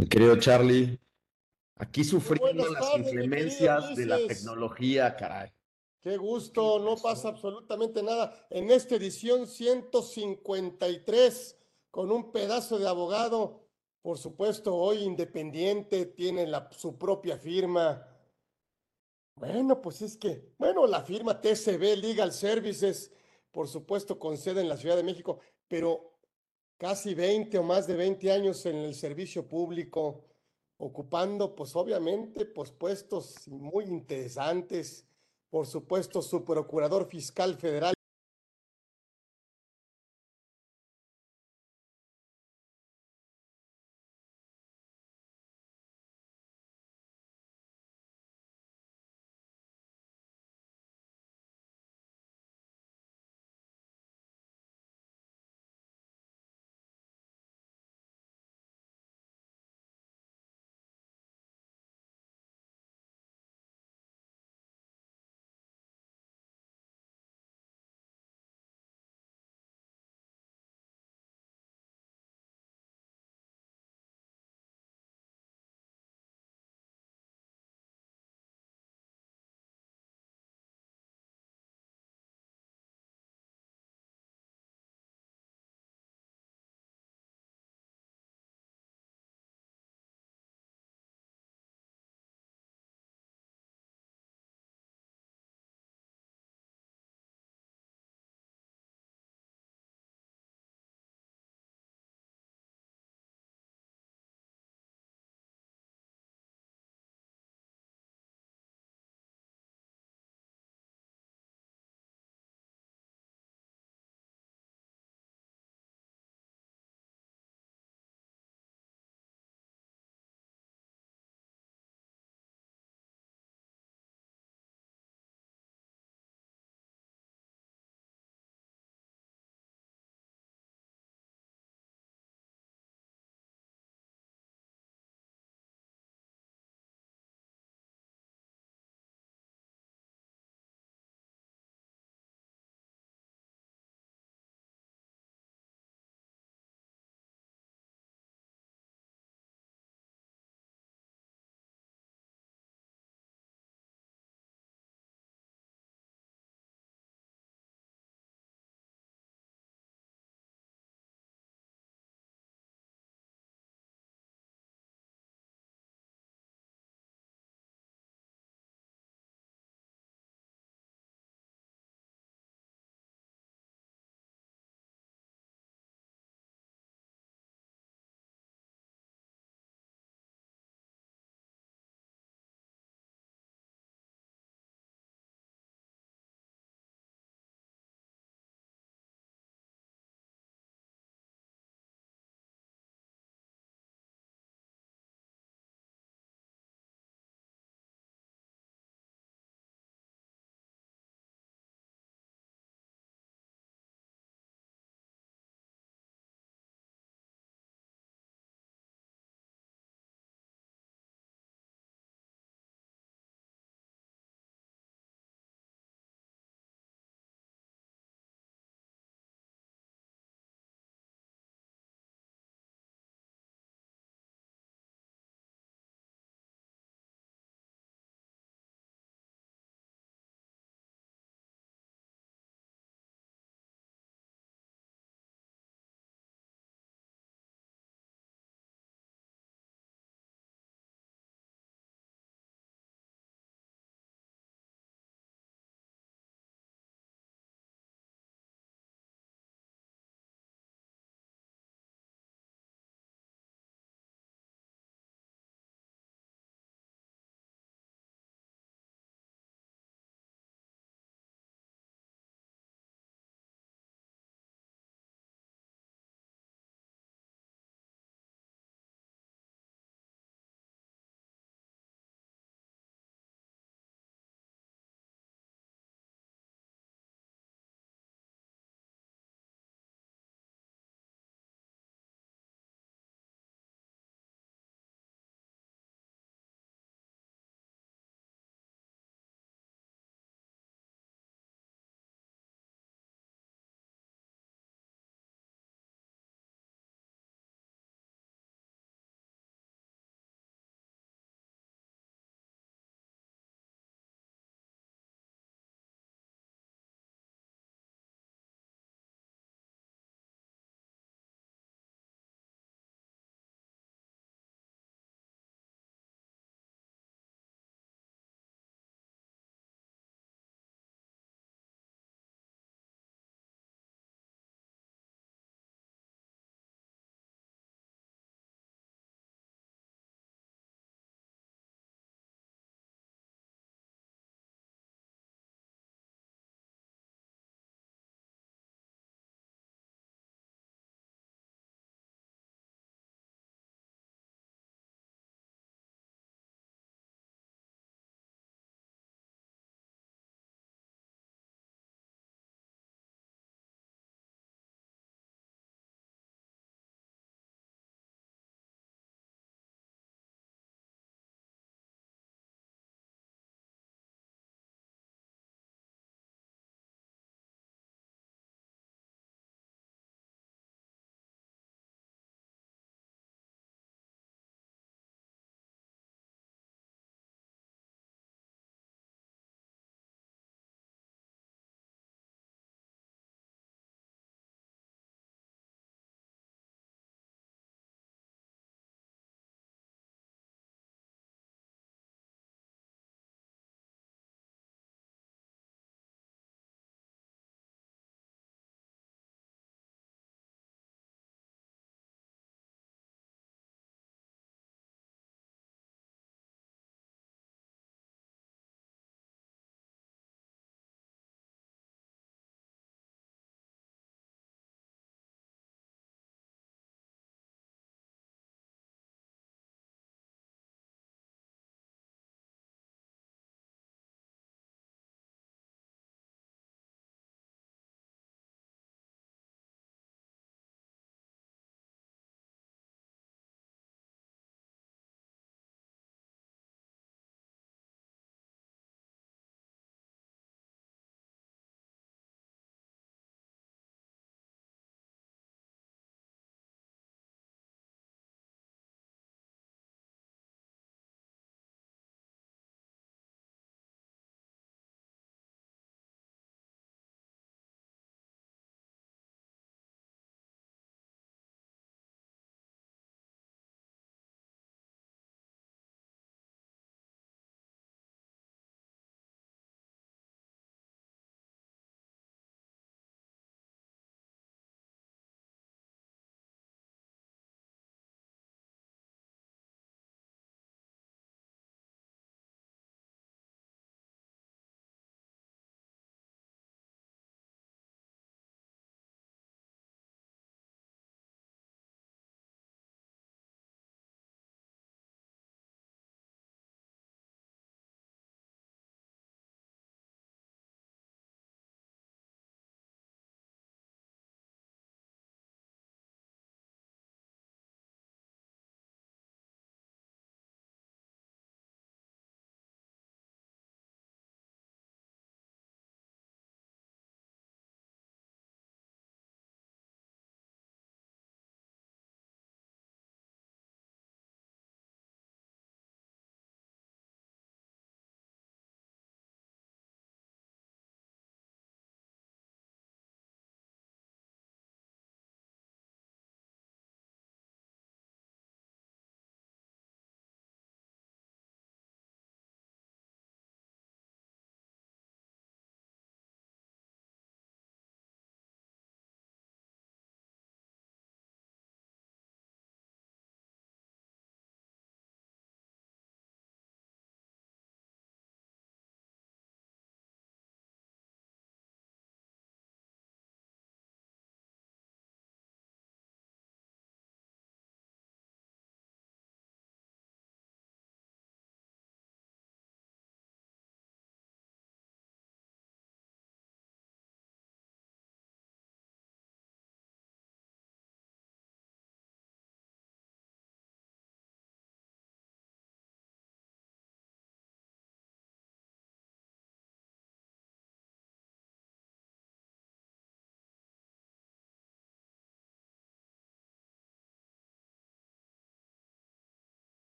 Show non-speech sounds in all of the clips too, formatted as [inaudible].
Mi querido Charlie, aquí sufriendo las tardes, inclemencias de la tecnología, caray. Qué gusto, no pasa absolutamente nada. En esta edición 153, con un pedazo de abogado, por supuesto, hoy independiente, tiene la, su propia firma. Bueno, pues es que, bueno, la firma TCB Legal Services, por supuesto, con sede en la Ciudad de México, pero casi 20 o más de 20 años en el servicio público, ocupando, pues obviamente, pues puestos muy interesantes por supuesto, su procurador fiscal federal.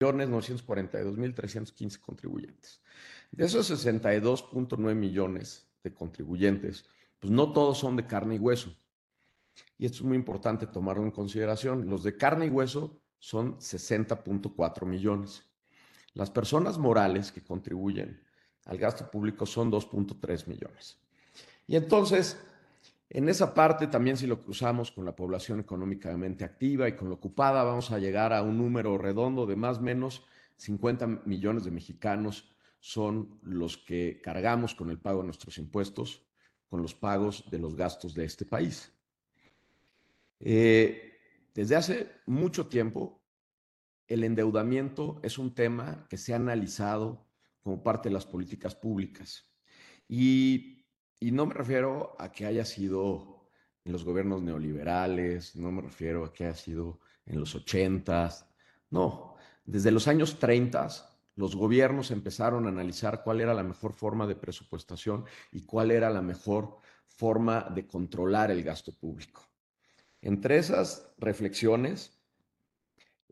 942.315 contribuyentes. De esos 62.9 millones de contribuyentes, pues no todos son de carne y hueso. Y esto es muy importante tomarlo en consideración. Los de carne y hueso son 60.4 millones. Las personas morales que contribuyen al gasto público son 2.3 millones. Y entonces, en esa parte también si lo cruzamos con la población económicamente activa y con la ocupada, vamos a llegar a un número redondo de más o menos 50 millones de mexicanos son los que cargamos con el pago de nuestros impuestos, con los pagos de los gastos de este país. Eh, desde hace mucho tiempo, el endeudamiento es un tema que se ha analizado como parte de las políticas públicas. Y, y no me refiero a que haya sido en los gobiernos neoliberales, no me refiero a que haya sido en los ochentas, no, desde los años 30 los gobiernos empezaron a analizar cuál era la mejor forma de presupuestación y cuál era la mejor forma de controlar el gasto público. Entre esas reflexiones,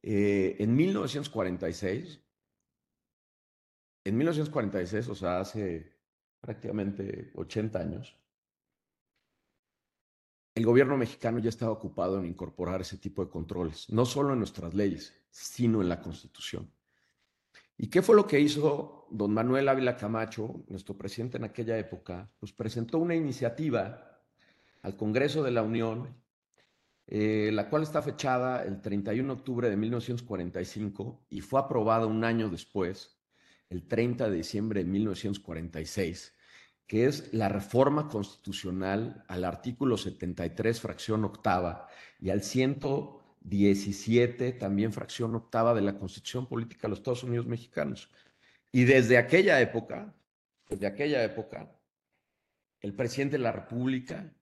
eh, en 1946, en 1946, o sea, hace prácticamente 80 años, el gobierno mexicano ya estaba ocupado en incorporar ese tipo de controles, no solo en nuestras leyes, sino en la Constitución. ¿Y qué fue lo que hizo don Manuel Ávila Camacho, nuestro presidente en aquella época? Pues presentó una iniciativa al Congreso de la Unión, eh, la cual está fechada el 31 de octubre de 1945 y fue aprobada un año después, el 30 de diciembre de 1946, que es la reforma constitucional al artículo 73, fracción octava, y al 100 17, también fracción octava de la Constitución Política de los Estados Unidos Mexicanos. Y desde aquella época, desde aquella época, el presidente de la República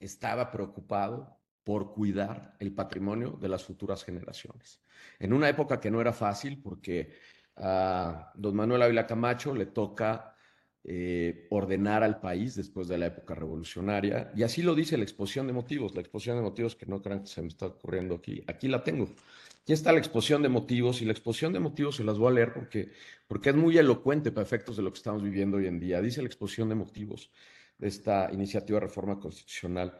estaba preocupado por cuidar el patrimonio de las futuras generaciones. En una época que no era fácil porque a don Manuel Ávila Camacho le toca eh, ordenar al país después de la época revolucionaria. Y así lo dice la exposición de motivos, la exposición de motivos que no crean que se me está ocurriendo aquí. Aquí la tengo. Aquí está la exposición de motivos y la exposición de motivos se las voy a leer porque, porque es muy elocuente para efectos de lo que estamos viviendo hoy en día. Dice la exposición de motivos de esta iniciativa de reforma constitucional.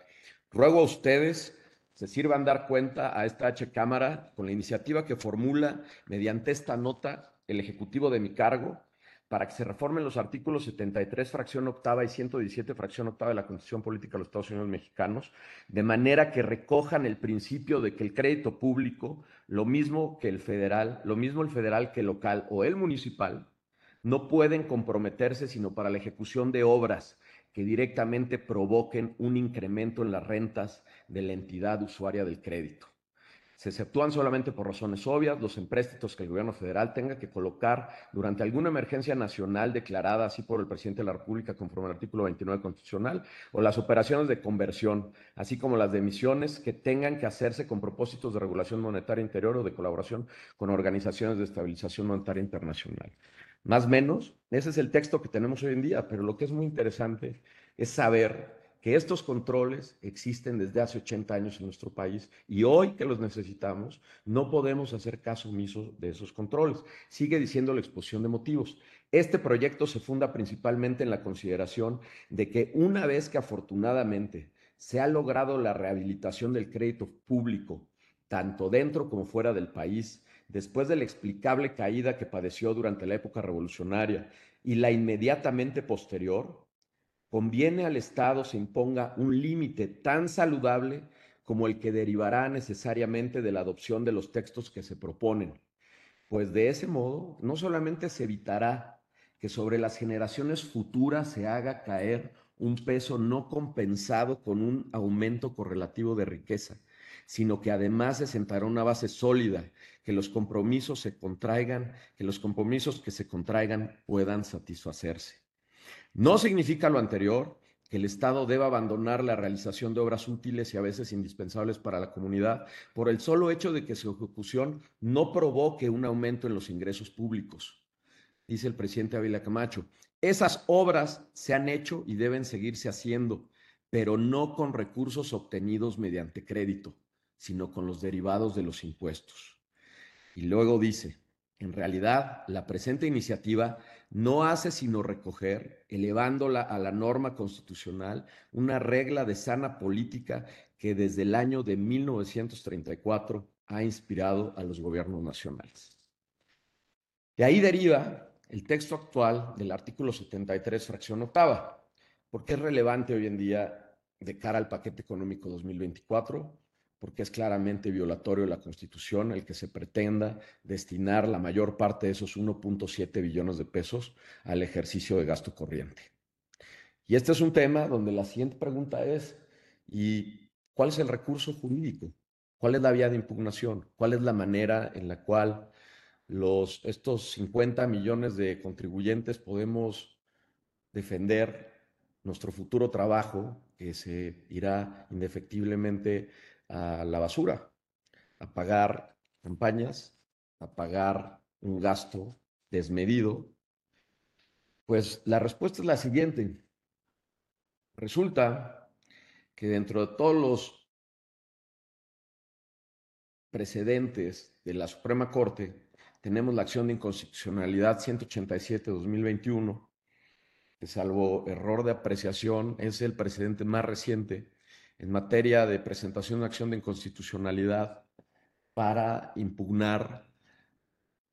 Ruego a ustedes se sirvan dar cuenta a esta H Cámara con la iniciativa que formula mediante esta nota el Ejecutivo de mi cargo para que se reformen los artículos 73, fracción octava y 117, fracción octava de la Constitución Política de los Estados Unidos Mexicanos, de manera que recojan el principio de que el crédito público, lo mismo que el federal, lo mismo el federal que el local o el municipal, no pueden comprometerse sino para la ejecución de obras que directamente provoquen un incremento en las rentas de la entidad usuaria del crédito. Se exceptúan solamente por razones obvias los empréstitos que el gobierno federal tenga que colocar durante alguna emergencia nacional declarada así por el presidente de la República conforme al artículo 29 constitucional o las operaciones de conversión, así como las de emisiones que tengan que hacerse con propósitos de regulación monetaria interior o de colaboración con organizaciones de estabilización monetaria internacional. Más o menos, ese es el texto que tenemos hoy en día, pero lo que es muy interesante es saber que estos controles existen desde hace 80 años en nuestro país y hoy que los necesitamos no podemos hacer caso omiso de esos controles. Sigue diciendo la exposición de motivos. Este proyecto se funda principalmente en la consideración de que una vez que afortunadamente se ha logrado la rehabilitación del crédito público, tanto dentro como fuera del país, después de la explicable caída que padeció durante la época revolucionaria y la inmediatamente posterior, conviene al Estado se imponga un límite tan saludable como el que derivará necesariamente de la adopción de los textos que se proponen, pues de ese modo no solamente se evitará que sobre las generaciones futuras se haga caer un peso no compensado con un aumento correlativo de riqueza, sino que además se sentará una base sólida, que los compromisos se contraigan, que los compromisos que se contraigan puedan satisfacerse. No significa lo anterior que el Estado deba abandonar la realización de obras útiles y a veces indispensables para la comunidad por el solo hecho de que su ejecución no provoque un aumento en los ingresos públicos. Dice el presidente Ávila Camacho, esas obras se han hecho y deben seguirse haciendo, pero no con recursos obtenidos mediante crédito, sino con los derivados de los impuestos. Y luego dice, En realidad, la presente iniciativa no hace sino recoger, elevándola a la norma constitucional, una regla de sana política que desde el año de 1934 ha inspirado a los gobiernos nacionales. De ahí deriva el texto actual del artículo 73, fracción octava, porque es relevante hoy en día de cara al paquete económico 2024 porque es claramente violatorio de la Constitución el que se pretenda destinar la mayor parte de esos 1.7 billones de pesos al ejercicio de gasto corriente. Y este es un tema donde la siguiente pregunta es, ¿y cuál es el recurso jurídico? ¿Cuál es la vía de impugnación? ¿Cuál es la manera en la cual los, estos 50 millones de contribuyentes podemos defender nuestro futuro trabajo que se irá indefectiblemente a la basura, a pagar campañas, a pagar un gasto desmedido? Pues la respuesta es la siguiente. Resulta que dentro de todos los precedentes de la Suprema Corte, tenemos la acción de inconstitucionalidad 187-2021, que salvo error de apreciación es el precedente más reciente en materia de presentación de acción de inconstitucionalidad para impugnar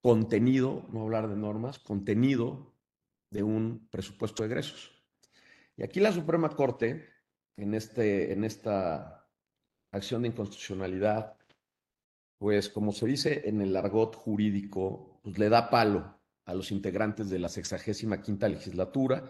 contenido, no hablar de normas, contenido de un presupuesto de egresos. Y aquí la Suprema Corte, en, este, en esta acción de inconstitucionalidad, pues como se dice en el argot jurídico, pues le da palo a los integrantes de la sexagésima quinta legislatura,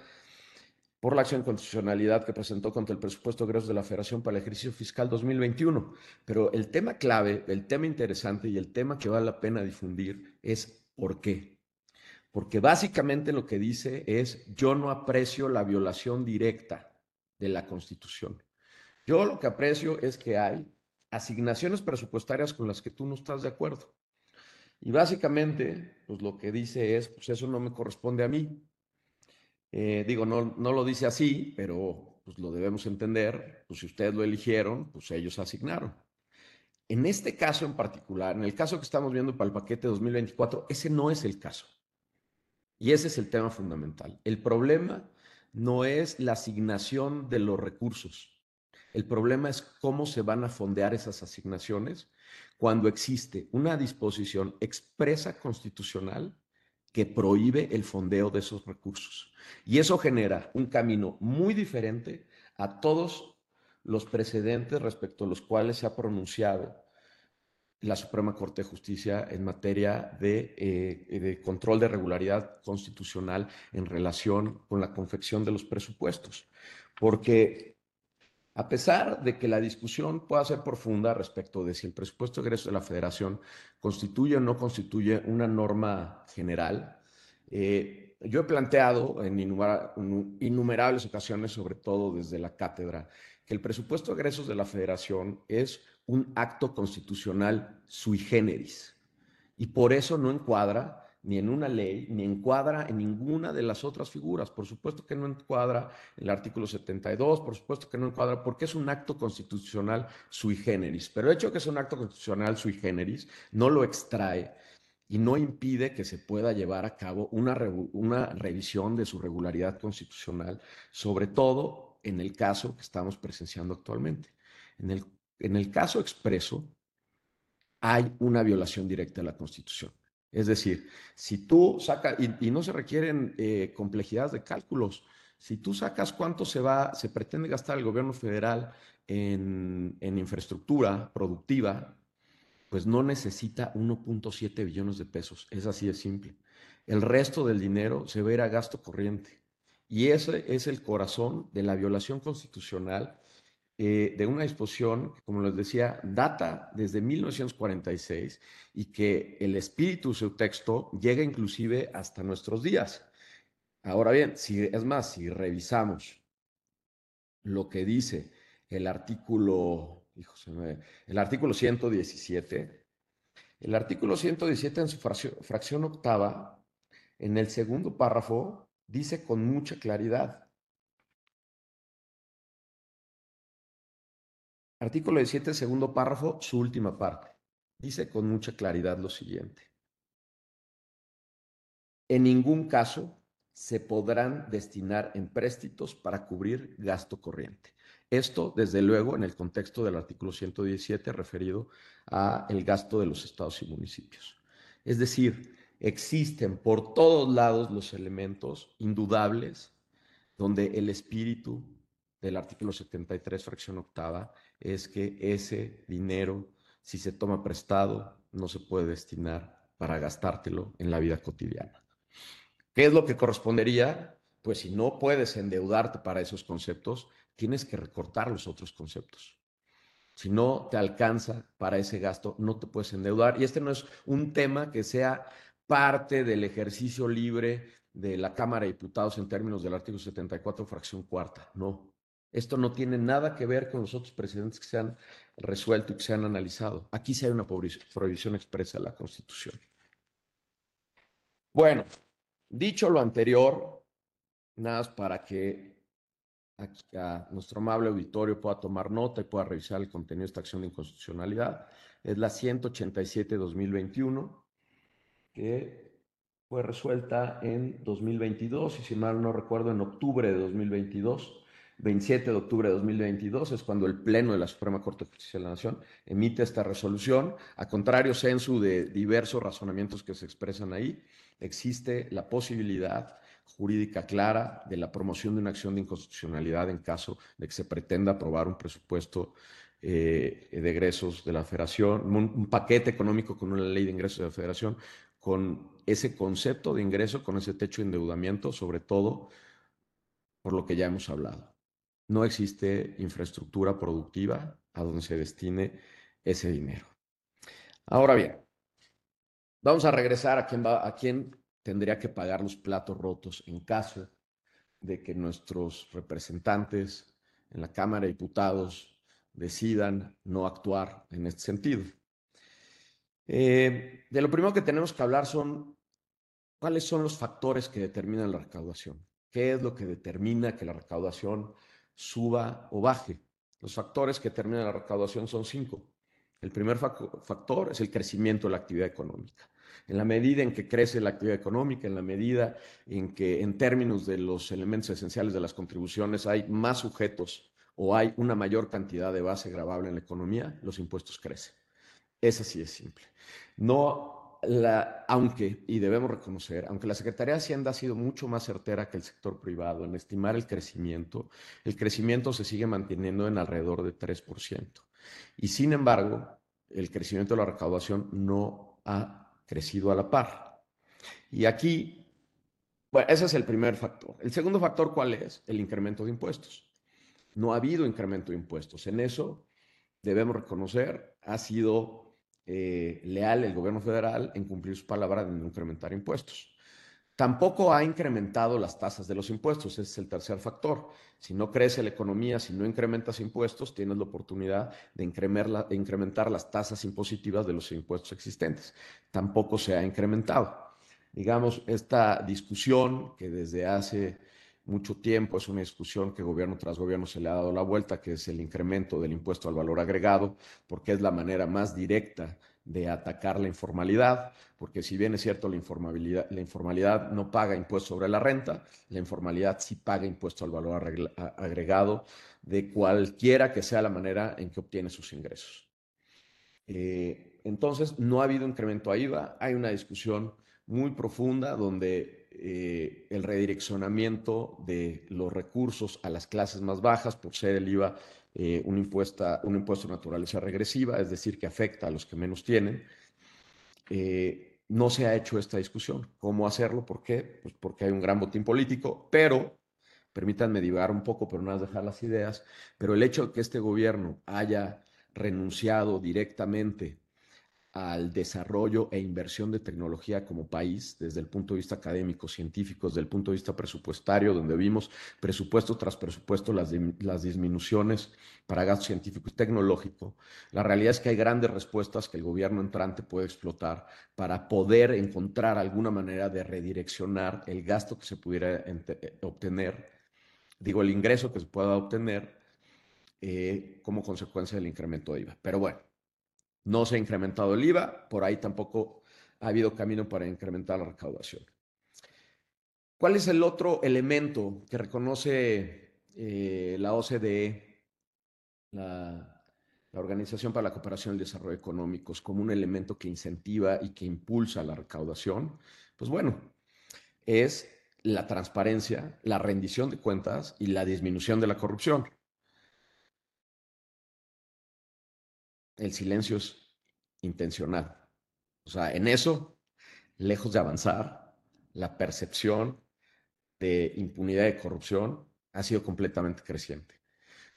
por la acción de constitucionalidad que presentó contra el presupuesto de de la Federación para el ejercicio fiscal 2021. Pero el tema clave, el tema interesante y el tema que vale la pena difundir es por qué. Porque básicamente lo que dice es, yo no aprecio la violación directa de la Constitución. Yo lo que aprecio es que hay asignaciones presupuestarias con las que tú no estás de acuerdo. Y básicamente, pues lo que dice es, pues eso no me corresponde a mí, eh, digo, no, no lo dice así, pero pues lo debemos entender, pues si ustedes lo eligieron, pues ellos asignaron. En este caso en particular, en el caso que estamos viendo para el paquete 2024, ese no es el caso. Y ese es el tema fundamental. El problema no es la asignación de los recursos. El problema es cómo se van a fondear esas asignaciones cuando existe una disposición expresa constitucional que prohíbe el fondeo de esos recursos. Y eso genera un camino muy diferente a todos los precedentes respecto a los cuales se ha pronunciado la Suprema Corte de Justicia en materia de, eh, de, control de regularidad constitucional en relación con la confección de los presupuestos. Porque a pesar de que la discusión pueda ser profunda respecto de si el presupuesto de egreso de la federación constituye o no constituye una norma general, eh, yo he planteado en innumerables ocasiones, sobre todo desde la cátedra, que el presupuesto de egresos de la federación es un acto constitucional sui generis y por eso no encuadra ni en una ley, ni encuadra en ninguna de las otras figuras. Por supuesto que no encuadra el artículo 72, por supuesto que no encuadra, porque es un acto constitucional sui generis. Pero el hecho de que es un acto constitucional sui generis no lo extrae y no impide que se pueda llevar a cabo una, revisión de su regularidad constitucional, sobre todo en el caso que estamos presenciando actualmente. En el, en el caso expreso, hay una violación directa de la Constitución. Es decir, si tú sacas, y, no se requieren eh, complejidades de cálculos, si tú sacas cuánto se va, se pretende gastar el gobierno federal en, en infraestructura productiva, pues no necesita 1.7 billones de pesos. Es así de simple. El resto del dinero se a gasto corriente. Y ese es el corazón de la violación constitucional eh, de una disposición que, como les decía, data desde 1946 y que el espíritu de su texto llega inclusive hasta nuestros días. Ahora bien, si, es más, si revisamos lo que dice el artículo, el artículo 117, el artículo 117 en su fracción octava, en el segundo párrafo, dice con mucha claridad, Artículo 17, segundo párrafo, su última parte. Dice con mucha claridad lo siguiente. en ningún caso se podrán destinar empréstitos para cubrir gasto corriente. Esto, desde luego, en el contexto del artículo 117 referido a el gasto de los estados y municipios. Es decir, existen por todos lados los elementos indudables donde el espíritu del artículo 73, fracción octava, es que ese dinero, si se toma prestado, no se puede destinar para gastártelo en la vida cotidiana. ¿Qué es lo que correspondería? Pues si no puedes endeudarte para esos conceptos, tienes que recortar los otros conceptos. Si no te alcanza para ese gasto, no te puedes endeudar. Y este no es un tema que sea parte del ejercicio libre de la Cámara de Diputados en términos del artículo 74, fracción cuarta. No. Esto no tiene nada que ver con los otros precedentes que se han resuelto y que se han analizado. Aquí sí hay una prohibición expresa de la Constitución. Bueno, dicho lo anterior, nada más para que nuestro amable auditorio pueda tomar nota y pueda revisar el contenido de esta acción de inconstitucionalidad, es la 187-2021, que fue resuelta en 2022, y si mal no recuerdo, en octubre de 2022. 27 de octubre de 2022 es cuando el Pleno de la Suprema Corte de Justicia de la Nación emite esta resolución. A contrario censo de diversos razonamientos que se expresan ahí, existe la posibilidad jurídica clara de la promoción de una acción de inconstitucionalidad en caso de que se pretenda aprobar un presupuesto eh, de egresos de la federación, un, paquete económico con una ley de ingresos de la federación, con ese concepto de ingreso, con ese techo de endeudamiento, sobre todo por lo que ya hemos hablado. No existe infraestructura productiva a donde se destine ese dinero. Ahora bien, vamos a regresar a quién, va, a quién tendría que pagar los platos rotos en caso de que nuestros representantes en la Cámara de Diputados decidan no actuar en este sentido. Eh, de lo primero que tenemos que hablar son cuáles son los factores que determinan la recaudación. ¿Qué es lo que determina que la recaudación suba o baje? Los factores que determinan la recaudación son cinco. El primer factor es el crecimiento de la actividad económica. En la medida en que crece la actividad económica, en la medida en que en términos de los elementos esenciales de las contribuciones hay más sujetos o hay una mayor cantidad de base grabable en la economía, los impuestos crecen. Esa sí es simple. No aunque, y debemos reconocer, aunque la Secretaría de Hacienda ha sido mucho más certera que el sector privado en estimar el crecimiento, el crecimiento se sigue manteniendo en alrededor de 3%. Y sin embargo, el crecimiento de la recaudación no ha crecido a la par. Y aquí, bueno, ese es el primer factor. El segundo factor, ¿cuál es? El incremento de impuestos. No ha habido incremento de impuestos. En eso debemos reconocer, ha sido eh, leal el gobierno federal en cumplir su palabra de no incrementar impuestos. Tampoco ha incrementado las tasas de los impuestos, ese es el tercer factor. Si no crece la economía, si no incrementas impuestos, tienes la oportunidad de incrementar las tasas impositivas de los impuestos existentes. Tampoco se ha incrementado. Digamos, esta discusión que desde hace mucho tiempo es una discusión que gobierno tras gobierno se le ha dado la vuelta, que es el incremento del impuesto al valor agregado, porque es la manera más directa de atacar la informalidad, porque si bien es cierto la informalidad, la informalidad no paga impuesto sobre la renta, la informalidad sí paga impuesto al valor agregado de cualquiera que sea la manera en que obtiene sus ingresos. Eh, entonces, no ha habido incremento a IVA, hay una discusión muy profunda donde eh, el redireccionamiento de los recursos a las clases más bajas, por ser el IVA eh, un, impuesto, un impuesto de naturaleza regresiva, es decir, que afecta a los que menos tienen. Eh, no se ha hecho esta discusión. ¿Cómo hacerlo? ¿Por qué? Pues porque hay un gran botín político, pero, permítanme divagar un poco, pero no dejar las ideas, pero el hecho de que este gobierno haya renunciado directamente al desarrollo e inversión de tecnología como país, desde el punto de vista académico, científico, desde el punto de vista presupuestario, donde vimos presupuesto tras presupuesto las, las disminuciones para gasto científico y tecnológico. La realidad es que hay grandes respuestas que el gobierno entrante puede explotar para poder encontrar alguna manera de redireccionar el gasto que se pudiera obtener, digo, el ingreso que se pueda obtener eh, como consecuencia del incremento de IVA. Pero bueno, no se ha incrementado el IVA, por ahí tampoco ha habido camino para incrementar la recaudación. ¿Cuál es el otro elemento que reconoce eh, la OCDE, la, la Organización para la Cooperación y el Desarrollo Económicos, como un elemento que incentiva y que impulsa la recaudación? Pues bueno, es la transparencia, la rendición de cuentas y la disminución de la corrupción. El silencio es intencional. O sea, en eso, lejos de avanzar, la percepción de impunidad y corrupción ha sido completamente creciente.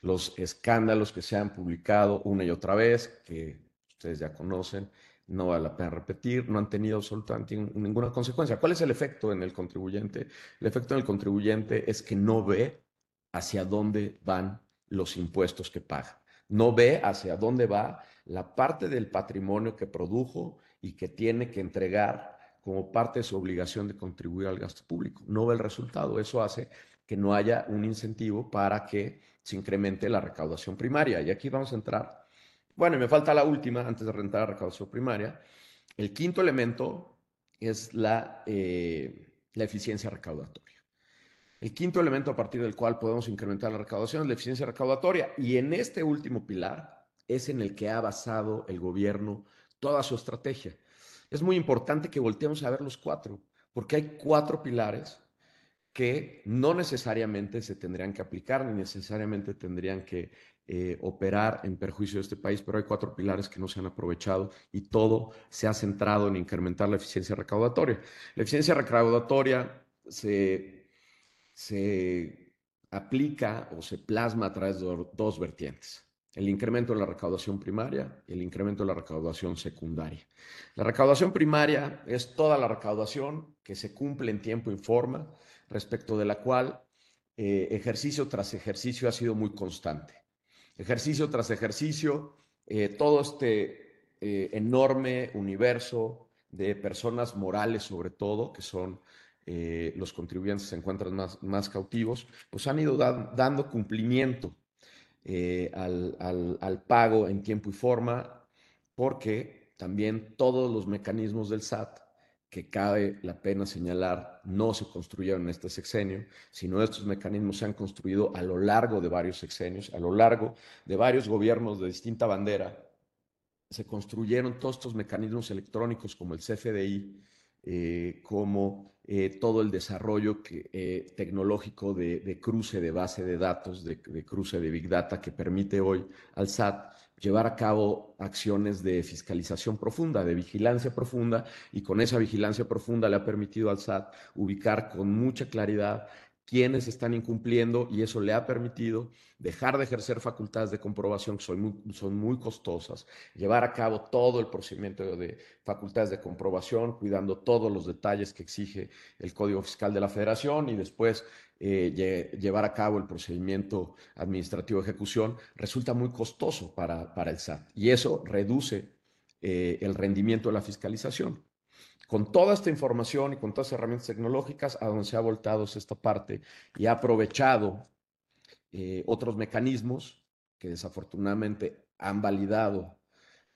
Los escándalos que se han publicado una y otra vez, que ustedes ya conocen, no vale la pena repetir, no han tenido absolutamente ninguna consecuencia. ¿Cuál es el efecto en el contribuyente? El efecto en el contribuyente es que no ve hacia dónde van los impuestos que paga. No ve hacia dónde va la parte del patrimonio que produjo y que tiene que entregar como parte de su obligación de contribuir al gasto público. No ve el resultado. Eso hace que no haya un incentivo para que se incremente la recaudación primaria. Y aquí vamos a entrar. Bueno, y me falta la última antes de rentar la recaudación primaria. El quinto elemento es la, eh, la eficiencia recaudatoria. El quinto elemento a partir del cual podemos incrementar la recaudación es la eficiencia recaudatoria. Y en este último pilar es en el que ha basado el gobierno toda su estrategia es muy importante que volteemos a ver los cuatro, porque hay cuatro pilares que no necesariamente se tendrían que aplicar ni necesariamente tendrían que eh, operar en perjuicio de este país, pero hay cuatro pilares que no se han aprovechado y todo se ha centrado en incrementar la eficiencia recaudatoria. La eficiencia recaudatoria se, se aplica o se plasma a través de dos vertientes el incremento de la recaudación primaria y el incremento de la recaudación secundaria. La recaudación primaria es toda la recaudación que se cumple en tiempo y forma, respecto de la cual eh, ejercicio tras ejercicio ha sido muy constante. Ejercicio tras ejercicio, eh, todo este eh, enorme universo de personas morales sobre todo, que son los contribuyentes se encuentran más, más cautivos, pues han ido dando cumplimiento eh, al, pago en tiempo y forma, porque también todos los mecanismos del SAT, que cabe la pena señalar, no se construyeron en este sexenio, sino estos mecanismos se han construido a lo largo de varios sexenios, a lo largo de varios gobiernos de distinta bandera. Se construyeron todos estos mecanismos electrónicos como el CFDI, eh, como eh, todo el desarrollo eh, tecnológico de, cruce de base de datos, de, cruce de Big Data que permite hoy al SAT llevar a cabo acciones de fiscalización profunda, de vigilancia profunda, y con esa vigilancia profunda le ha permitido al SAT ubicar con mucha claridad quienes están incumpliendo y eso le ha permitido dejar de ejercer facultades de comprobación que son muy, son muy costosas, llevar a cabo todo el procedimiento de facultades de comprobación, cuidando todos los detalles que exige el Código Fiscal de la Federación y después eh, llevar a cabo el procedimiento administrativo de ejecución, resulta muy costoso para, para el SAT y eso reduce eh, el rendimiento de la fiscalización. Con toda esta información y con todas las herramientas tecnológicas, a donde se ha voltado esta parte y ha aprovechado eh, otros mecanismos que desafortunadamente han validado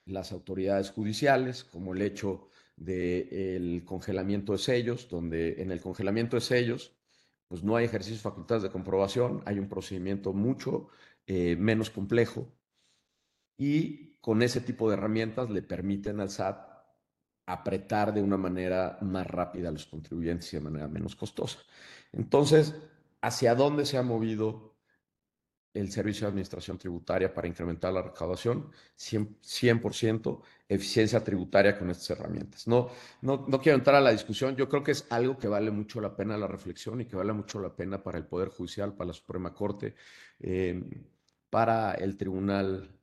las autoridades judiciales, como el hecho del congelamiento de sellos, donde en el congelamiento de sellos, pues no hay ejercicio de facultades de comprobación, hay un procedimiento mucho eh, menos complejo y con ese tipo de herramientas le permiten al SAT apretar de una manera más rápida a los contribuyentes y de manera menos costosa. Entonces, ¿hacia dónde se ha movido el Servicio de Administración Tributaria para incrementar la recaudación? 100%, eficiencia tributaria con estas herramientas. No, no, no, quiero entrar a la discusión, yo creo que es algo que vale mucho la pena la reflexión y que vale mucho la pena para el Poder Judicial, para la Suprema Corte, eh, para el Tribunal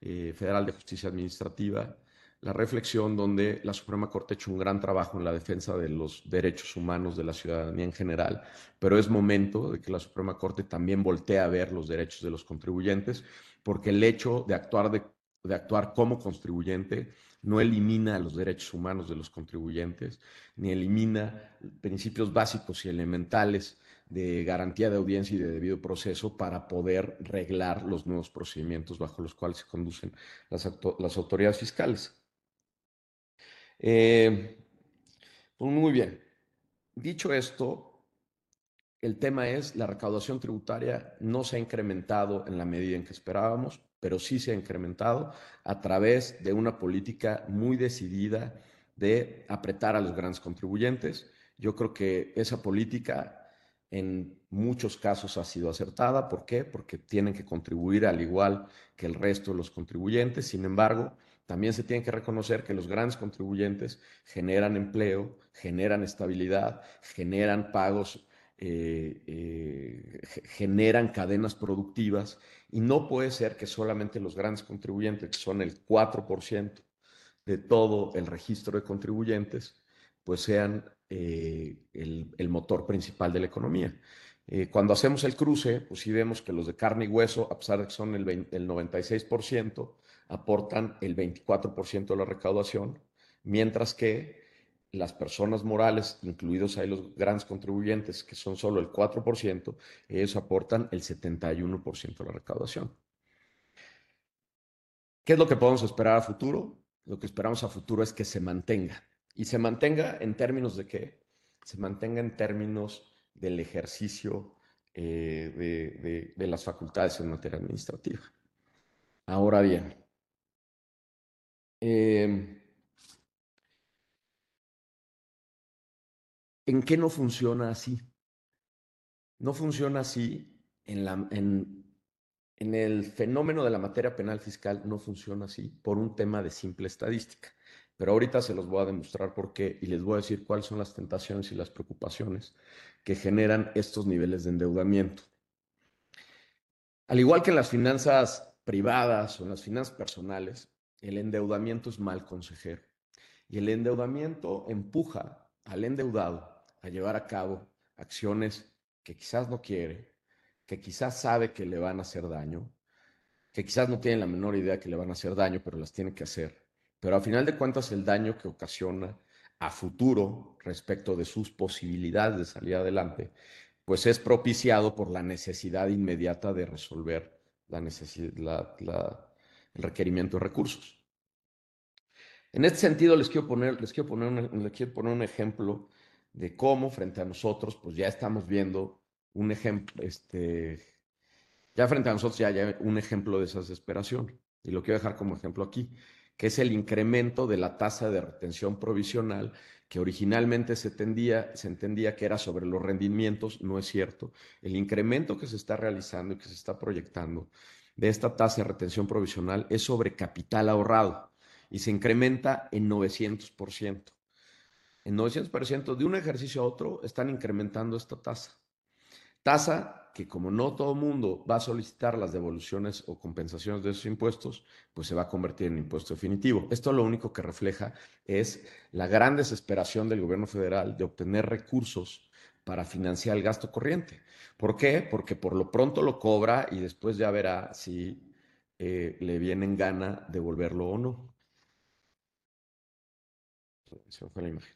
eh, Federal de Justicia Administrativa la reflexión donde la Suprema Corte ha hecho un gran trabajo en la defensa de los derechos humanos de la ciudadanía en general, pero es momento de que la Suprema Corte también voltee a ver los derechos de los contribuyentes, porque el hecho de actuar, de, actuar como contribuyente no elimina los derechos humanos de los contribuyentes, ni elimina principios básicos y elementales de garantía de audiencia y de debido proceso para poder reglar los nuevos procedimientos bajo los cuales se conducen las autoridades fiscales. Eh, pues muy bien. Dicho esto, el tema es la recaudación tributaria no se ha incrementado en la medida en que esperábamos, pero sí se ha incrementado a través de una política muy decidida de apretar a los grandes contribuyentes. Yo creo que esa política en muchos casos ha sido acertada. ¿Por qué? Porque tienen que contribuir al igual que el resto de los contribuyentes. Sin embargo, también se tiene que reconocer que los grandes contribuyentes generan empleo, generan estabilidad, generan pagos eh, eh, generan cadenas productivas y no puede ser que solamente los grandes contribuyentes, que son el 4% de todo el registro de contribuyentes, pues sean eh, el, motor principal de la economía. cuando hacemos el cruce, pues sí vemos que los de carne y hueso, a pesar de que son el 96%, aportan el 24% de la recaudación, mientras que las personas morales, incluidos ahí los grandes contribuyentes, que son solo el 4%, ellos aportan el 71% de la recaudación. ¿Qué es lo que podemos esperar a futuro? Lo que esperamos a futuro es que se mantenga. ¿Y se mantenga en términos de qué? Se mantenga en términos del ejercicio eh, de, las facultades en materia administrativa. Ahora bien, eh, ¿En qué no funciona así? No funciona así en, la, en, en el fenómeno de la materia penal fiscal, no funciona así por un tema de simple estadística. Pero ahorita se los voy a demostrar por qué y les voy a decir cuáles son las tentaciones y las preocupaciones que generan estos niveles de endeudamiento. Al igual que en las finanzas privadas o en las finanzas personales, el endeudamiento es mal consejero. Y el endeudamiento empuja al endeudado a llevar a cabo acciones que quizás no quiere, que quizás sabe que le van a hacer daño, que quizás no tiene la menor idea que le van a hacer daño, pero las tiene que hacer. Pero a final de cuentas el daño que ocasiona a futuro respecto de sus posibilidades de salir adelante, pues es propiciado por la necesidad inmediata de resolver la el requerimiento de recursos. En este sentido, les quiero poner, les quiero poner, les quiero poner un ejemplo de cómo frente a nosotros, pues ya estamos viendo un ejemplo, este, ya frente a nosotros ya hay un ejemplo de esa desesperación. Y lo quiero dejar como ejemplo aquí, que es el incremento de la tasa de retención provisional, que originalmente se, tendía, se entendía que era sobre los rendimientos, no es cierto. El incremento que se está realizando y que se está proyectando de esta tasa de retención provisional es sobre capital ahorrado y se incrementa en 900% en 900% de un ejercicio a otro están incrementando esta tasa. Tasa que como no todo mundo va a solicitar las devoluciones o compensaciones de esos impuestos, pues se va a convertir en impuesto definitivo. Esto lo único que refleja es la gran desesperación del gobierno federal de obtener recursos para financiar el gasto corriente. ¿Por qué? Porque por lo pronto lo cobra y después ya verá si eh, le viene en gana devolverlo o no. Se la imagen.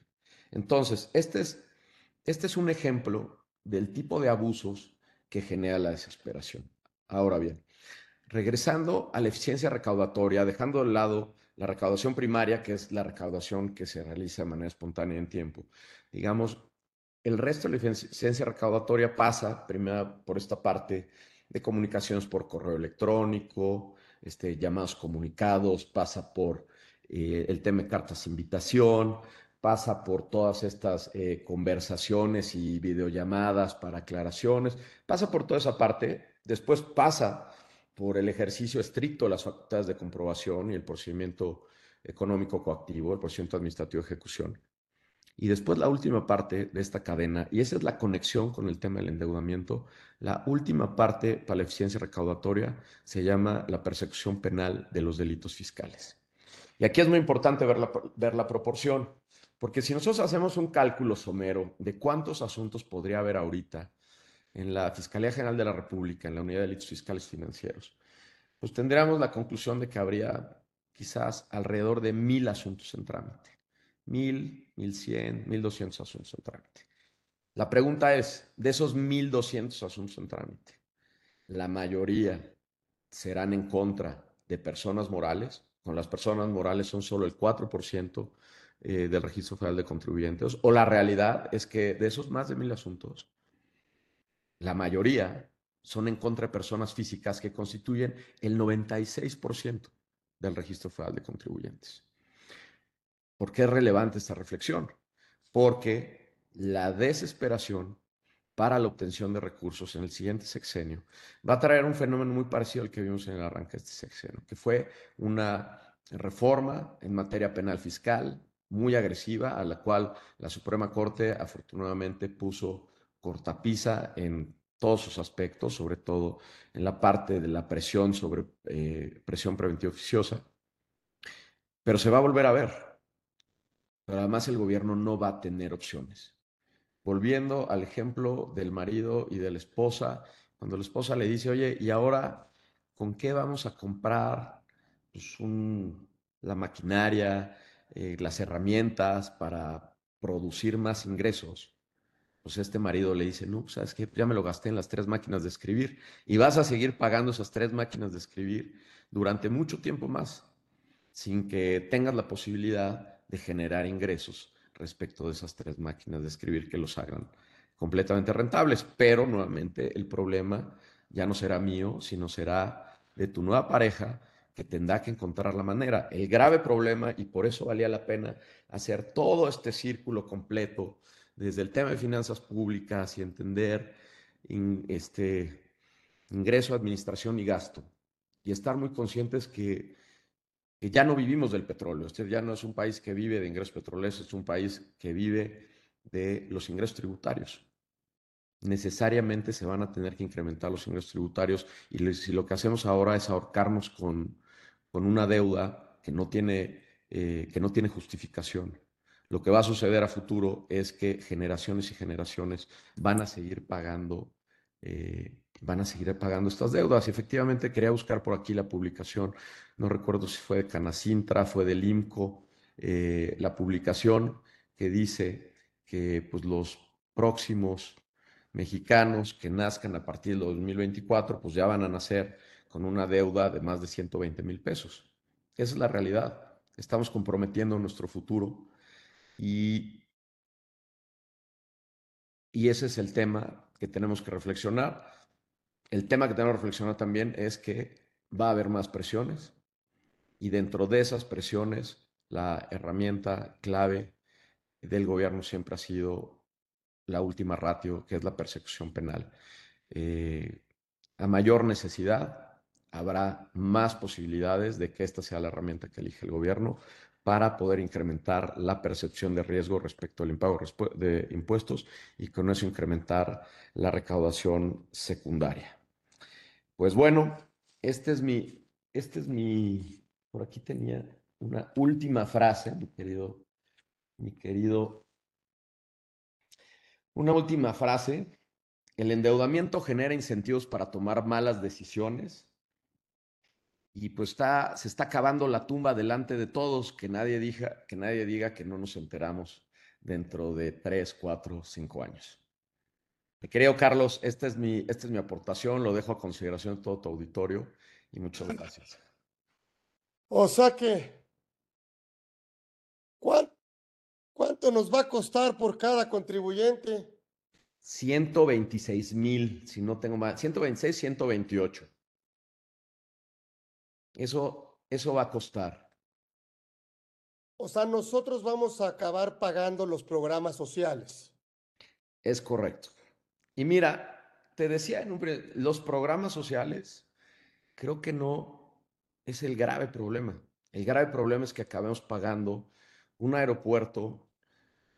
Entonces, este es, este es un ejemplo del tipo de abusos que genera la desesperación. Ahora bien, regresando a la eficiencia recaudatoria, dejando de lado la recaudación primaria, que es la recaudación que se realiza de manera espontánea en tiempo, digamos, el resto de la eficiencia recaudatoria pasa primero por esta parte de comunicaciones por correo electrónico, este, llamados comunicados, pasa por eh, el tema de cartas de invitación, pasa por todas estas eh, conversaciones y videollamadas para aclaraciones, pasa por toda esa parte, después pasa por el ejercicio estricto de las facultades de comprobación y el procedimiento económico coactivo, el procedimiento administrativo de ejecución. Y después la última parte de esta cadena, y esa es la conexión con el tema del endeudamiento, la última parte para la eficiencia recaudatoria se llama la persecución penal de los delitos fiscales. Y aquí es muy importante ver la, ver la proporción. Porque si nosotros hacemos un cálculo somero de cuántos asuntos podría haber ahorita en la Fiscalía General de la República, en la Unidad de Delitos Fiscales Financieros, pues tendríamos la conclusión de que habría quizás alrededor de mil asuntos en trámite. Mil, mil cien, mil doscientos asuntos en trámite. La pregunta es, de esos mil doscientos asuntos en trámite, la mayoría serán en contra de personas morales. Con las personas morales son solo el 4% eh, del Registro Federal de Contribuyentes, o la realidad es que de esos más de mil asuntos, la mayoría son en contra de personas físicas que constituyen el 96% del registro federal de contribuyentes. ¿Por qué es relevante esta reflexión? Porque la desesperación para la obtención de recursos en el siguiente sexenio va a traer un fenómeno muy parecido al que vimos en el arranque de este sexenio, que fue una reforma en materia penal fiscal muy agresiva, a la cual la Suprema Corte afortunadamente puso cortapisa en todos sus aspectos, sobre todo en la parte de la presión sobre eh, presión preventiva oficiosa. Pero se va a volver a ver. Pero además el gobierno no va a tener opciones. Volviendo al ejemplo del marido y de la esposa, cuando la esposa le dice, oye, ¿y ahora con qué vamos a comprar pues, la maquinaria, eh, las herramientas para producir más ingresos? pues este marido le dice, no, sabes que ya me lo gasté en las tres máquinas de escribir y vas a seguir pagando esas tres máquinas de escribir durante mucho tiempo más, sin que tengas la posibilidad de generar ingresos respecto de esas tres máquinas de escribir que los hagan completamente rentables. Pero nuevamente el problema ya no será mío, sino será de tu nueva pareja que tendrá que encontrar la manera. El grave problema, y por eso valía la pena hacer todo este círculo completo desde el tema de finanzas públicas y entender este ingreso, administración y gasto. Y estar muy conscientes que, que ya no vivimos del petróleo. Este ya no es un país que vive de ingresos petroleros, es un país que vive de los ingresos tributarios. Necesariamente se van a tener que incrementar los ingresos tributarios y si lo que hacemos ahora es ahorcarnos con, con una deuda que no tiene, eh, que no tiene justificación lo que va a suceder a futuro es que generaciones y generaciones van a seguir pagando, eh, van a seguir pagando estas deudas. Y efectivamente quería buscar por aquí la publicación, no recuerdo si fue de Canacintra, fue del IMCO, eh, la publicación que dice que pues, los próximos mexicanos que nazcan a partir del 2024, pues ya van a nacer con una deuda de más de 120 mil pesos. Esa es la realidad. Estamos comprometiendo nuestro futuro y, y ese es el tema que tenemos que reflexionar. El tema que tenemos que reflexionar también es que va a haber más presiones y dentro de esas presiones la herramienta clave del gobierno siempre ha sido la última ratio, que es la persecución penal. Eh, a mayor necesidad, habrá más posibilidades de que esta sea la herramienta que elige el gobierno para poder incrementar la percepción de riesgo respecto al impago de impuestos y con eso incrementar la recaudación secundaria. Pues bueno, este es mi, este es mi, por aquí tenía una última frase, mi querido, mi querido, una última frase. El endeudamiento genera incentivos para tomar malas decisiones y pues está, se está acabando la tumba delante de todos, que nadie, diga, que nadie diga que no nos enteramos dentro de tres, cuatro, cinco años. Querido Carlos, esta es, mi, esta es mi aportación, lo dejo a consideración de todo tu auditorio y muchas [laughs] gracias. O sea que, ¿cuánto nos va a costar por cada contribuyente? 126 mil, si no tengo más, 126, 128. Eso, eso va a costar. O sea, nosotros vamos a acabar pagando los programas sociales. Es correcto. Y mira, te decía, en los programas sociales creo que no es el grave problema. El grave problema es que acabemos pagando un aeropuerto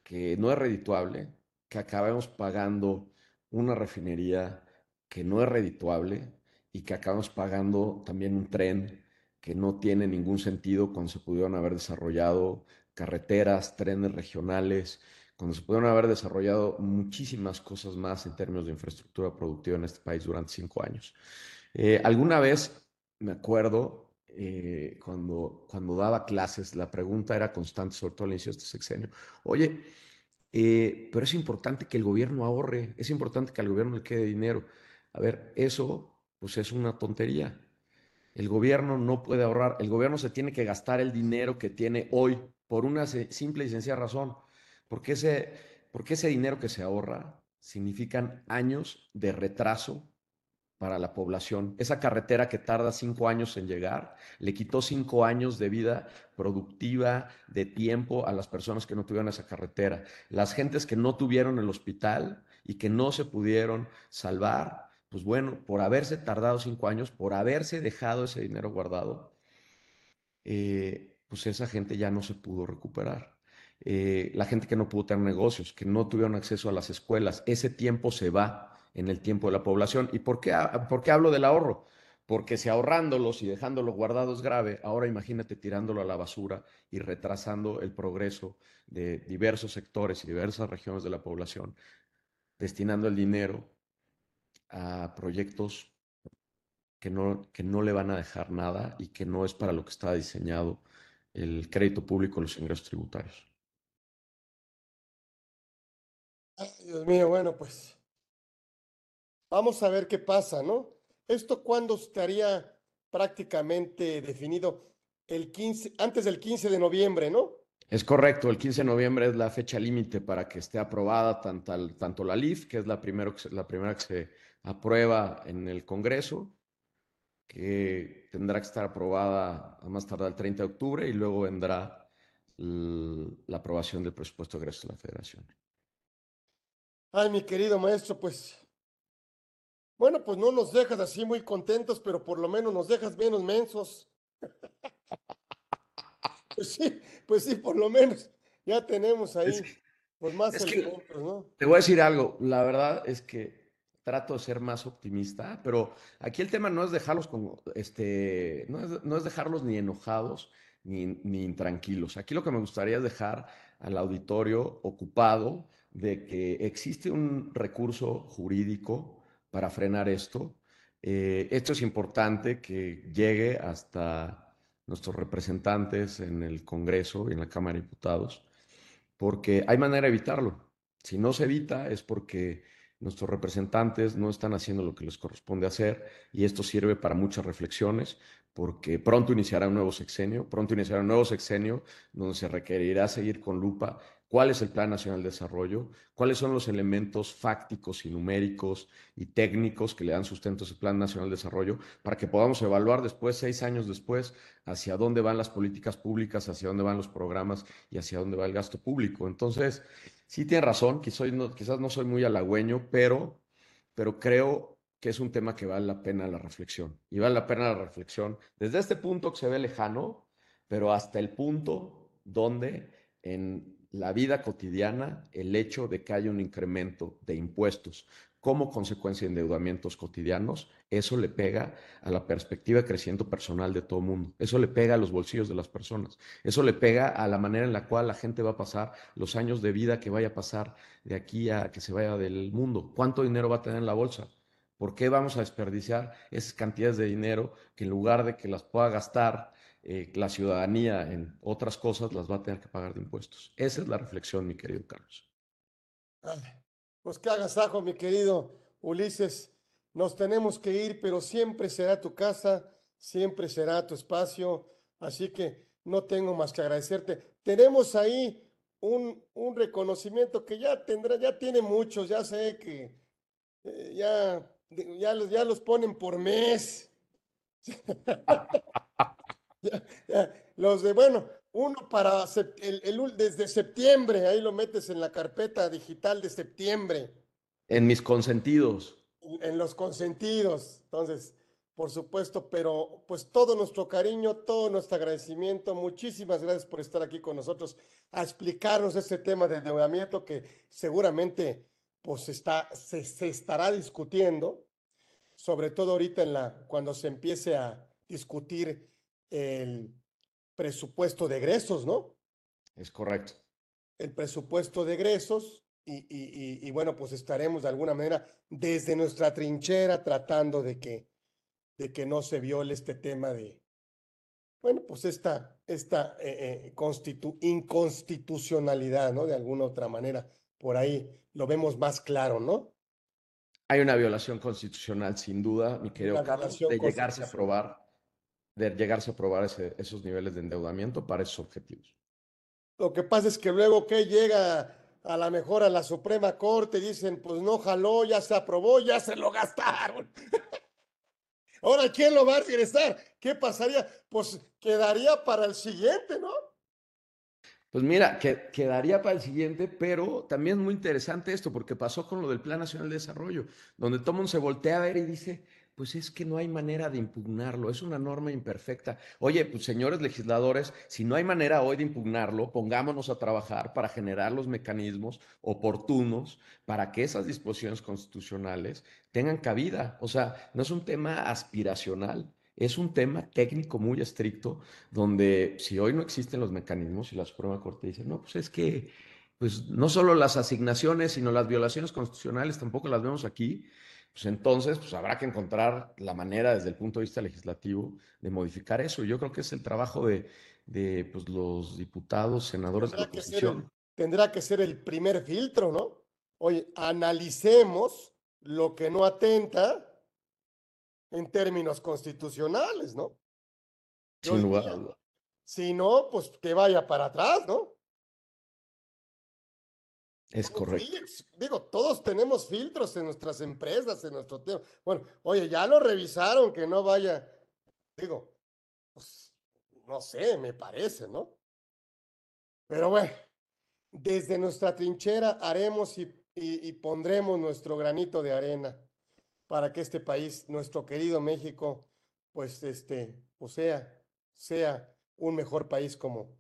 que no es redituable, que acabemos pagando una refinería que no es redituable y que acabamos pagando también un tren que no tiene ningún sentido cuando se pudieron haber desarrollado carreteras, trenes regionales, cuando se pudieron haber desarrollado muchísimas cosas más en términos de infraestructura productiva en este país durante cinco años. Eh, alguna vez me acuerdo eh, cuando, cuando daba clases, la pregunta era constante, sobre todo al inicio de este sexenio. Oye, eh, pero es importante que el gobierno ahorre, es importante que al gobierno le quede dinero. A ver, eso pues es una tontería. El gobierno no puede ahorrar, el gobierno se tiene que gastar el dinero que tiene hoy por una simple y sencilla razón, porque ese, porque ese dinero que se ahorra significan años de retraso para la población. Esa carretera que tarda cinco años en llegar, le quitó cinco años de vida productiva, de tiempo a las personas que no tuvieron esa carretera. Las gentes que no tuvieron el hospital y que no se pudieron salvar, pues bueno, por haberse tardado cinco años, por haberse dejado ese dinero guardado, eh, pues esa gente ya no se pudo recuperar. Eh, la gente que no pudo tener negocios, que no tuvieron acceso a las escuelas, ese tiempo se va en el tiempo de la población. ¿Y por qué, por qué hablo del ahorro? Porque si ahorrándolos y dejándolos guardados grave, ahora imagínate tirándolo a la basura y retrasando el progreso de diversos sectores y diversas regiones de la población, destinando el dinero a proyectos que no, que no le van a dejar nada y que no es para lo que está diseñado el crédito público, los ingresos tributarios. Dios mío, bueno, pues vamos a ver qué pasa, ¿no? ¿Esto cuándo estaría prácticamente definido? El 15, antes del 15 de noviembre, ¿no? Es correcto, el 15 de noviembre es la fecha límite para que esté aprobada tanto, tanto la LIF, que es la, la primera que se aprueba en el Congreso, que tendrá que estar aprobada a más tardar el 30 de octubre y luego vendrá la aprobación del presupuesto de ingresos de la Federación. Ay, mi querido maestro, pues, bueno, pues no nos dejas así muy contentos, pero por lo menos nos dejas menos mensos. [laughs] pues sí, pues sí, por lo menos ya tenemos ahí, pues más elementos, ¿no? Te voy a decir algo, la verdad es que trato de ser más optimista, pero aquí el tema no es dejarlos como, este, no es, no es dejarlos ni enojados ni, ni intranquilos. Aquí lo que me gustaría es dejar al auditorio ocupado de que existe un recurso jurídico para frenar esto. Eh, esto es importante que llegue hasta nuestros representantes en el Congreso y en la Cámara de Diputados, porque hay manera de evitarlo. Si no se evita es porque Nuestros representantes no están haciendo lo que les corresponde hacer y esto sirve para muchas reflexiones porque pronto iniciará un nuevo sexenio, pronto iniciará un nuevo sexenio donde se requerirá seguir con lupa cuál es el Plan Nacional de Desarrollo, cuáles son los elementos fácticos y numéricos y técnicos que le dan sustento a ese Plan Nacional de Desarrollo, para que podamos evaluar después, seis años después, hacia dónde van las políticas públicas, hacia dónde van los programas y hacia dónde va el gasto público. Entonces, sí tiene razón, quizás no, quizás no soy muy halagüeño, pero, pero creo que es un tema que vale la pena la reflexión. Y vale la pena la reflexión desde este punto que se ve lejano, pero hasta el punto donde en la vida cotidiana el hecho de que haya un incremento de impuestos como consecuencia de endeudamientos cotidianos, eso le pega a la perspectiva de personal de todo el mundo, eso le pega a los bolsillos de las personas, eso le pega a la manera en la cual la gente va a pasar los años de vida que vaya a pasar de aquí a que se vaya del mundo, cuánto dinero va a tener en la bolsa. ¿Por qué vamos a desperdiciar esas cantidades de dinero que en lugar de que las pueda gastar eh, la ciudadanía en otras cosas, las va a tener que pagar de impuestos? Esa es la reflexión, mi querido Carlos. Pues que hagas ajo, mi querido Ulises. Nos tenemos que ir, pero siempre será tu casa, siempre será tu espacio. Así que no tengo más que agradecerte. Tenemos ahí un, un reconocimiento que ya tendrá, ya tiene muchos, ya sé que eh, ya, ya, los, ya los ponen por mes. [laughs] [laughs] los de, bueno, uno para el, desde septiembre, ahí lo metes en la carpeta digital de septiembre. En mis consentidos. En, los consentidos. Entonces, por supuesto, pero pues todo nuestro cariño, todo nuestro agradecimiento. Muchísimas gracias por estar aquí con nosotros a explicarnos este tema de endeudamiento que seguramente pues está, se, se estará discutiendo, sobre todo ahorita en la, cuando se empiece a discutir el presupuesto de egresos, ¿no? Es correcto. El presupuesto de egresos y, y, y, bueno, pues estaremos de alguna manera desde nuestra trinchera tratando de que, de que no se viole este tema de, bueno, pues esta, esta eh, eh, inconstitucionalidad, ¿no? De alguna otra manera, por ahí lo vemos más claro, ¿no? Hay una violación constitucional, sin duda, mi querido Carlos, de llegarse a aprobar de llegarse a aprobar esos niveles de endeudamiento para esos objetivos. Lo que pasa es que luego que llega a lo mejor a la Suprema Corte dicen, pues no jaló, ya se aprobó, ya se lo gastaron. [laughs] Ahora, ¿quién lo va a regresar? ¿Qué pasaría? Pues quedaría para el siguiente, ¿no? Pues mira, que, quedaría para el siguiente, pero también es muy interesante esto, porque pasó con lo del Plan Nacional de Desarrollo, donde todo mundo se voltea a ver y dice, pues es que no hay manera de impugnarlo, es una norma imperfecta. Oye, pues señores legisladores, si no hay manera hoy de impugnarlo, pongámonos a trabajar para generar los mecanismos oportunos para que esas disposiciones constitucionales tengan cabida. O sea, no es un tema aspiracional, es un tema técnico muy estricto, donde si hoy no existen los mecanismos y la Suprema Corte dice, no, pues es que pues no solo las asignaciones, sino las violaciones constitucionales tampoco las vemos aquí, pues entonces pues habrá que encontrar la manera desde el punto de vista legislativo de modificar eso. Yo creo que es el trabajo de, de pues, los diputados, senadores de la oposición. tendrá que ser el primer filtro, ¿no? Oye, analicemos lo que no atenta en términos constitucionales, ¿no? Sin lugar Si no, pues que vaya para atrás, ¿no? Es correcto. Digo, todos tenemos filtros en nuestras empresas, en nuestro tiempo. Bueno, oye, ya lo revisaron, que no vaya. Digo, pues, no sé, me parece, ¿no? Pero bueno, desde nuestra trinchera haremos y, y pondremos nuestro granito de arena para que este país, nuestro querido México, pues este, o sea, sea un mejor país como,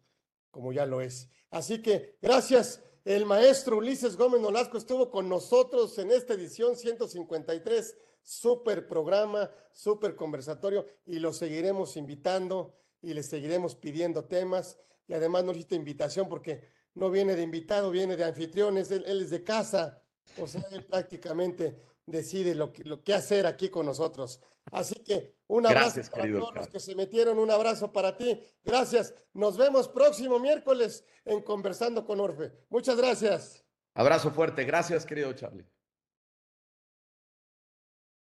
como ya lo es. Así que gracias. El maestro Ulises Gómez Nolasco estuvo con nosotros en esta edición 153, súper programa, súper conversatorio, y lo seguiremos invitando y le seguiremos pidiendo temas. Y además no necesita invitación porque no viene de invitado, viene de anfitriones, él, él es de casa, o sea, él [laughs] prácticamente decide lo que, lo que hacer aquí con nosotros. Así que un abrazo para todos los que se metieron, un abrazo para ti. Gracias. Nos vemos próximo miércoles en Conversando con Orfe. Muchas gracias. Abrazo fuerte. Gracias, querido Charlie.